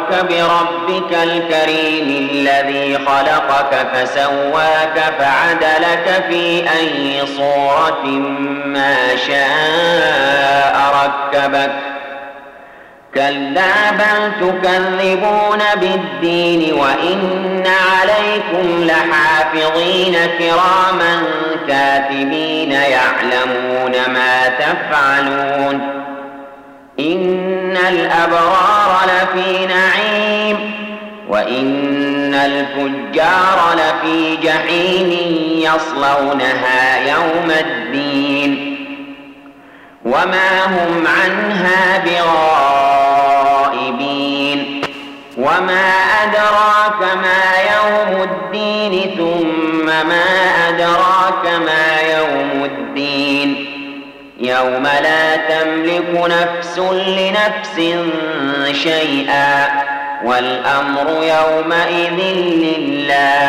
غرك بربك الكريم الذي خلقك فسواك فعدلك في أي صورة ما شاء ركبك كلا بل تكذبون بالدين وإن عليكم لحافظين كراما كاتبين يعلمون ما تفعلون إن الأبرار وإن الفجار لفي جحيم يصلونها يوم الدين وما هم عنها بغائبين وما أدراك ما يوم الدين ثم ما أدراك ما يوم الدين يوم لا تملك نفس لنفس شيئا والأمر يومئذ لله